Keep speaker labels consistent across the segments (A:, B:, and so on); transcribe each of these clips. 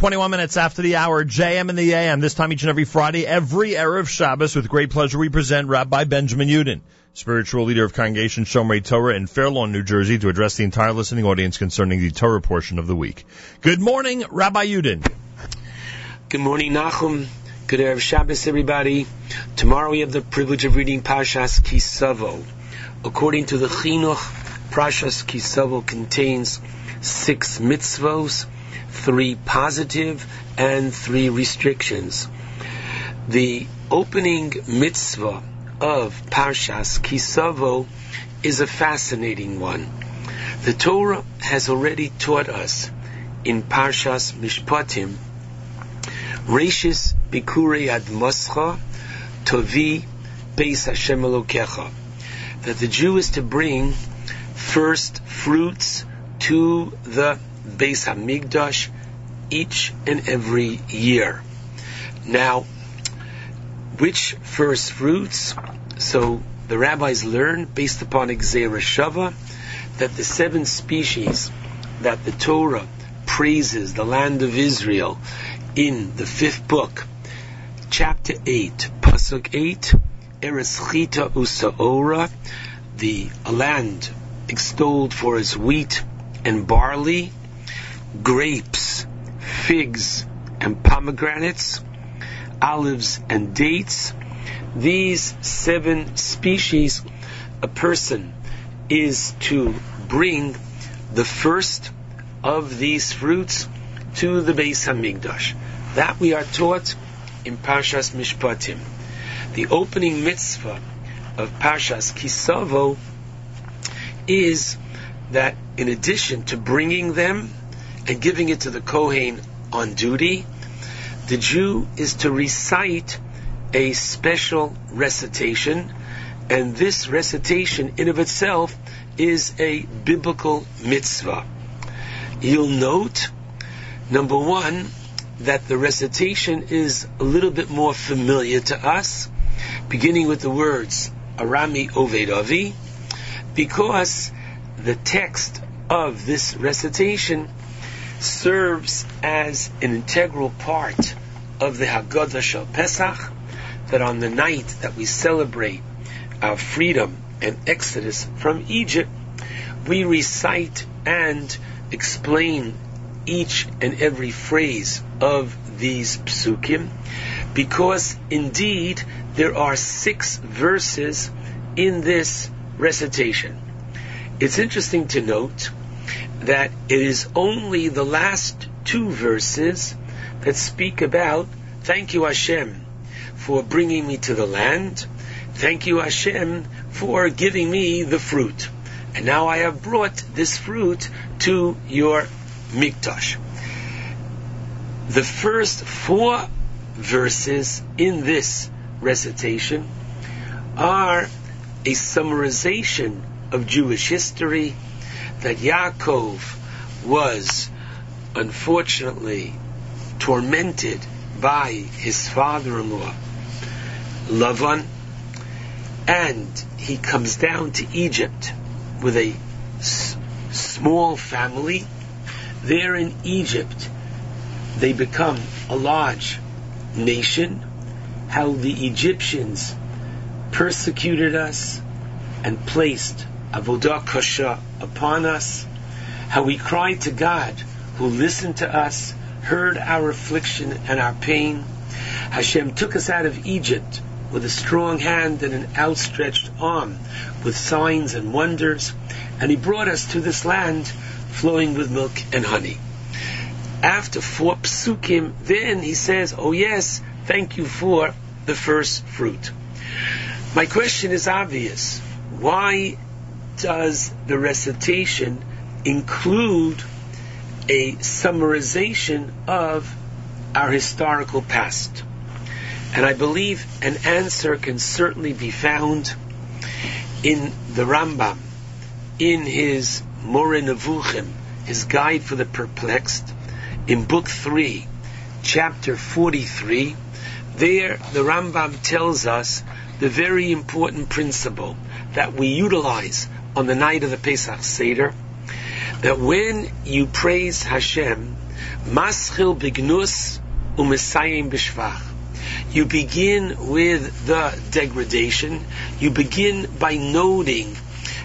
A: 21 minutes after the hour, JM in the AM. This time each and every Friday, every Erev Shabbos, with great pleasure, we present Rabbi Benjamin Yudin, spiritual leader of Congregation Shomrei Torah in Fair Lawn, New Jersey, to address the entire listening audience concerning the Torah portion of the week. Good morning, Rabbi Yudin.
B: Good morning, Nachum. Good Erev Shabbos, everybody. Tomorrow we have the privilege of reading Parshas Kisavo. According to the Chinuch, Parshas Kisavo contains six mitzvos, three positive and three restrictions. The opening mitzvah of Parshas Kisavo is a fascinating one. The Torah has already taught us in Parshas Mishpatim, Reshis Bikurei Ad Moscha Tovi Beis Hashem Elokecha, that the Jew is to bring first fruits to the Beis Hamikdash each and every year. Now, which first fruits? So the rabbis learn based upon Gezeira Shava that the seven species that the Torah praises the land of Israel in the fifth book, chapter 8, Pasuk 8, Ereschita Usaora, the land extolled for its wheat and barley, grapes, figs, and pomegranates, olives and dates. These seven species, a person is to bring the first of these fruits to the Beis Hamikdash. That we are taught in Parshas Mishpatim. The opening mitzvah of Parshas Kisavo is that in addition to bringing them and giving it to the Kohen on duty, the Jew is to recite a special recitation, and this recitation in of itself is a biblical mitzvah. You'll note, number one, that the recitation is a little bit more familiar to us, beginning with the words Arami Ovedavi, because the text of this recitation serves as an integral part of the Haggadah Shel Pesach, that on the night that we celebrate our freedom and exodus from Egypt, we recite and explain each and every phrase of these psukim, because indeed there are six verses in this recitation. It's interesting to note that it is only the last two verses that speak about thank you Hashem for bringing me to the land. Thank you Hashem for giving me the fruit. And now I have brought this fruit to your mikdash. The first four verses in this recitation are a summarization of Jewish history that Yaakov was unfortunately tormented by his father-in-law Lavan and he comes down to Egypt with a s- small family. There in Egypt they become a large nation. How the Egyptians persecuted us and placed avodah kasha upon us, how we cried to God, who listened to us, heard our affliction and our pain. Hashem took us out of Egypt with a strong hand and an outstretched arm, with signs and wonders, and He brought us to this land flowing with milk and honey. After four psukim, then He says, "Oh yes, thank you for the first fruit." My question is obvious. Why does the recitation include a summarization of our historical past? And I believe an answer can certainly be found in the Rambam, in his Moreh Nevuchim, his Guide for the Perplexed, in Book 3, Chapter 43. There, the Rambam tells us the very important principle that we utilize on the night of the Pesach Seder, that when you praise Hashem Maschil bignus umesayim b'shvach. You begin with the degradation. You begin by noting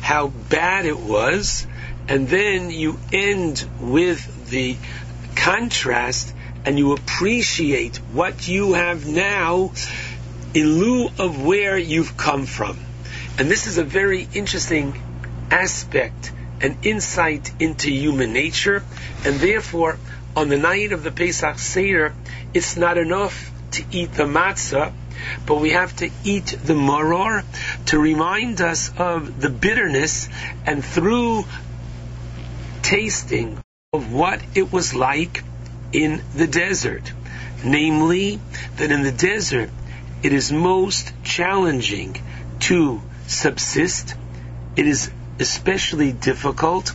B: how bad it was, and then you end with the contrast and you appreciate what you have now in lieu of where you've come from. And this is a very interesting aspect and insight into human nature, and therefore, on the night of the Pesach Seder, it's not enough to eat the matzah, but we have to eat the maror to remind us of the bitterness, and through tasting of what it was like in the desert. Namely, that in the desert it is most challenging to subsist. It is especially difficult,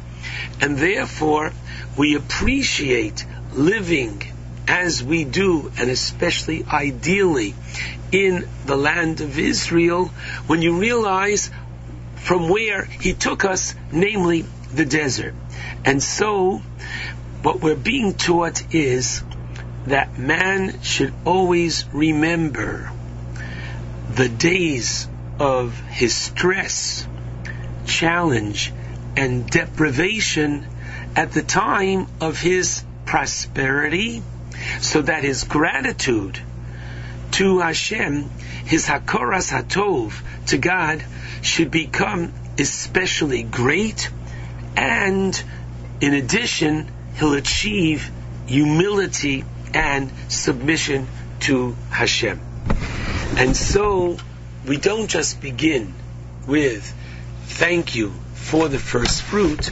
B: and therefore we appreciate living as we do, and especially ideally in the land of Israel, when you realize from where He took us, namely the desert. And so, what we're being taught is that man should always remember the days of his stress, challenge, and deprivation at the time of his prosperity, so that his gratitude to Hashem, his hakoras hatov to God, should become especially great, and in addition, he'll achieve humility and submission to Hashem. And so we don't just begin with thank you for the first fruit,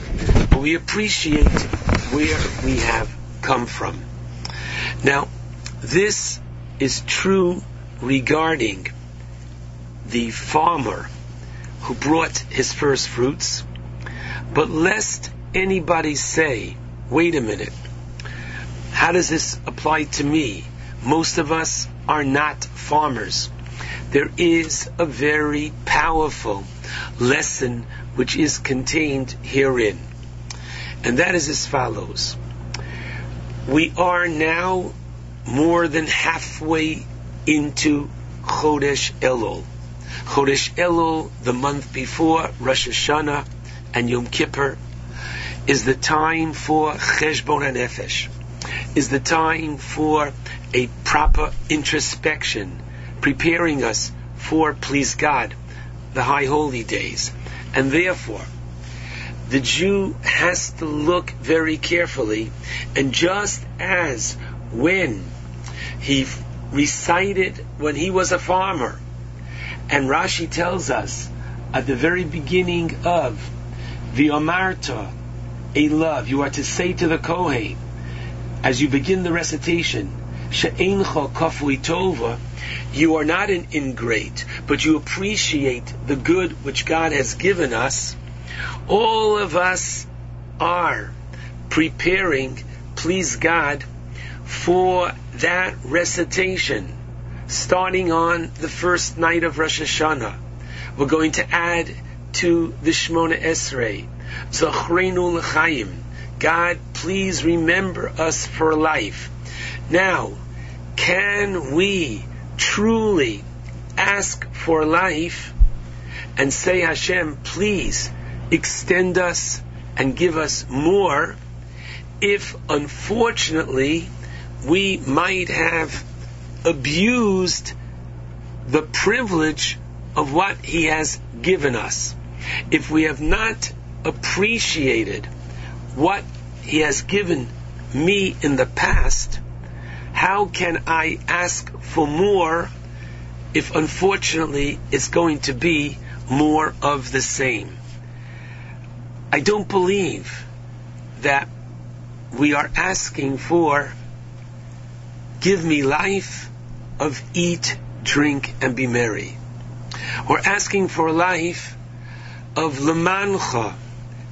B: but we appreciate where we have come from. Now, this is true regarding the farmer who brought his first fruits, but lest anybody say, wait a minute, how does this apply to me? Most of us are not farmers. There is a very powerful lesson which is contained herein. And that is as follows. We are now more than halfway into Chodesh Elul. Chodesh Elul, the month before Rosh Hashanah and Yom Kippur, is the time for Cheshbon HaNefesh, is the time for a proper introspection, preparing us for, please God, the high holy days. And therefore, the Jew has to look very carefully, and just as when he recited when he was a farmer, and Rashi tells us at the very beginning of the Omarta, a love, you are to say to the Kohen, as you begin the recitation, She'encha kafui tova, you are not an ingrate, but you appreciate the good which God has given us. All of us are preparing, please God, for that recitation, starting on the first night of Rosh Hashanah. We're going to add to the Shemona Esrei, Zachrenu l'chaim. God, please remember us for life. Now, can we truly ask for life and say, Hashem, please extend us and give us more if unfortunately we might have abused the privilege of what He has given us. If we have not appreciated what He has given me in the past, how can I ask for more if unfortunately it's going to be more of the same? I don't believe that we are asking for give me life of eat, drink, and be merry. We're asking for a life of lemancha,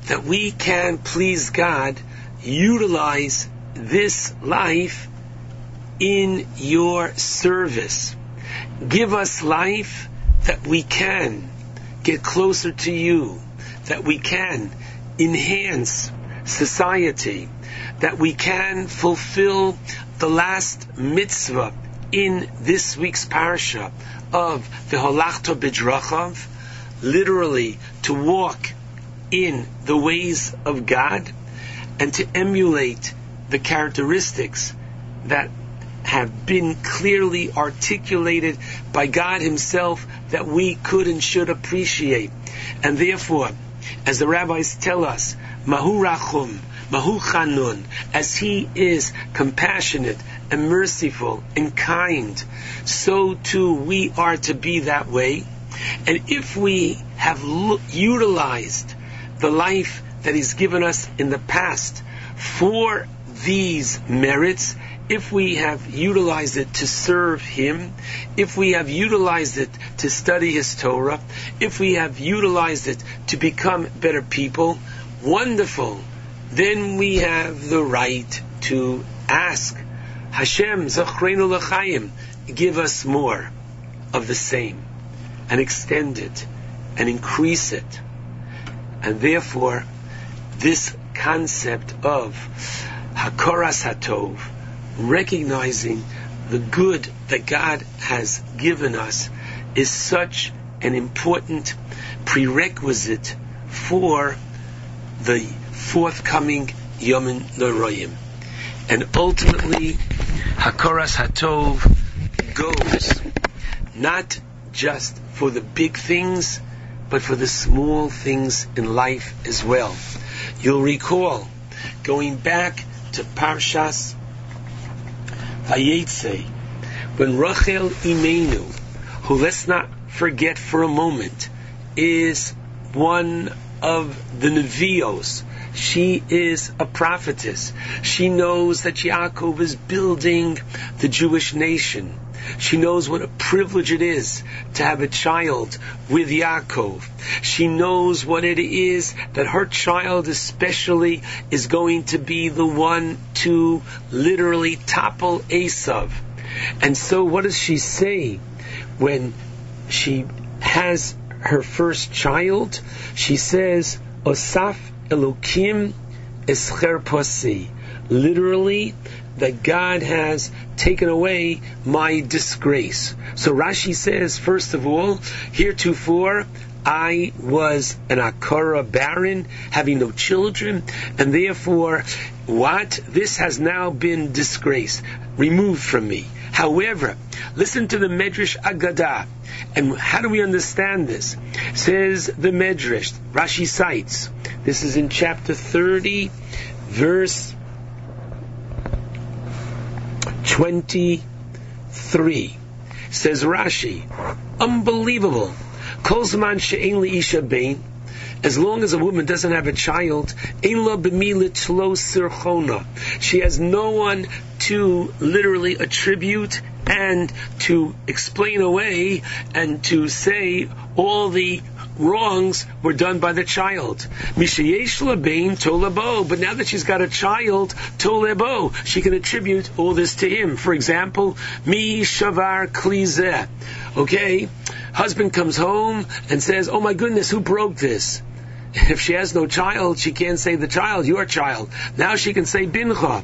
B: that we can please God, utilize this life in your service. Give us life that we can get closer to you, that we can enhance society, that we can fulfill the last mitzvah in this week's parsha of the Holachto B'drachav, literally to walk in the ways of God and to emulate the characteristics that have been clearly articulated by God Himself that we could and should appreciate. And therefore, as the rabbis tell us, Mahu Rachum, Mahu Chanun, as He is compassionate and merciful and kind, so too we are to be that way. And if we have utilized the life that He's given us in the past for these merits, if we have utilized it to serve Him, if we have utilized it to study His Torah, if we have utilized it to become better people, wonderful. Then we have the right to ask Hashem, Zachreinu L'chaim, give us more of the same, and extend it, and increase it. And therefore, this concept of Hakoras Hatov, recognizing the good that God has given us, is such an important prerequisite for the forthcoming Yomim Noraim. And ultimately, Hakoras Hatov goes not just for the big things, but for the small things in life as well. You'll recall going back to Parshas Vayetze, when Rachel Imenu, who let's not forget for a moment, is one of the Nevios. She is a prophetess. She knows that Yaakov is building the Jewish nation. She knows what a privilege it is to have a child with Yaakov. She knows what it is that her child especially is going to be the one to literally topple Esav. And so what does she say when she has her first child? She says, Osaf Elokim es cherpasi. Literally, that God has taken away my disgrace. So Rashi says, first of all, heretofore, I was an Akara barren, having no children, and therefore, what? This has now been disgraced, removed from me. However, listen to the Medrash Agadah. And how do we understand this? Says the Medrash, Rashi cites, this is in chapter 30, verse 23. Says Rashi, unbelievable. Kolzman she'en isha bain. As long as a woman doesn't have a child, she has no one to literally attribute and to explain away and to say all the wrongs were done by the child. But now that she's got a child, she can attribute all this to him. For example, mi shavar klize. Okay, husband comes home and says, "Oh my goodness, who broke this?" If she has no child, she can't say the child, your child. Now she can say bincha.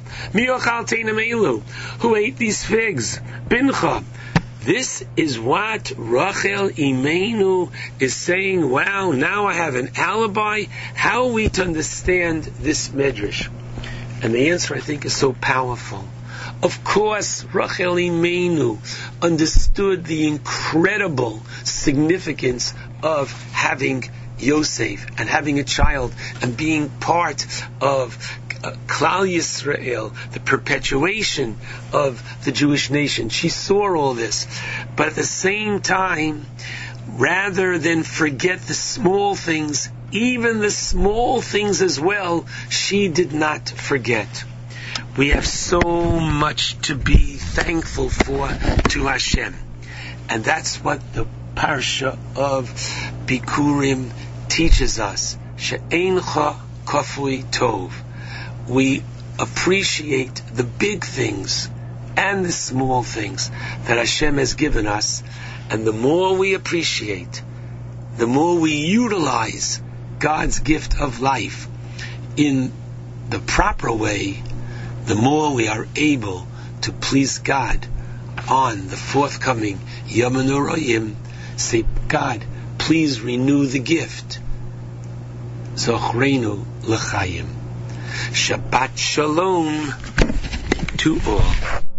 B: Who ate these figs? Bincha. This is what Rachel Imenu is saying. Wow, now I have an alibi. How are we to understand this medrash? And the answer, I think, is so powerful. Of course, Rachel Imenu understood the incredible significance of having Yosef and having a child and being part of uh, Klal Yisrael, the perpetuation of the Jewish nation. She saw all this. But at the same time, rather than forget the small things, even the small things as well, she did not forget. We have so much to be thankful for to Hashem. And that's what the parsha of Bikurim teaches us. She'encha kafui tov. We appreciate the big things and the small things that Hashem has given us. And the more we appreciate, the more we utilize God's gift of life in the proper way the more we are able to please God on the forthcoming Yom Noraim, say, God, please renew the gift. Zochreinu l'chaim. Shabbat Shalom to all.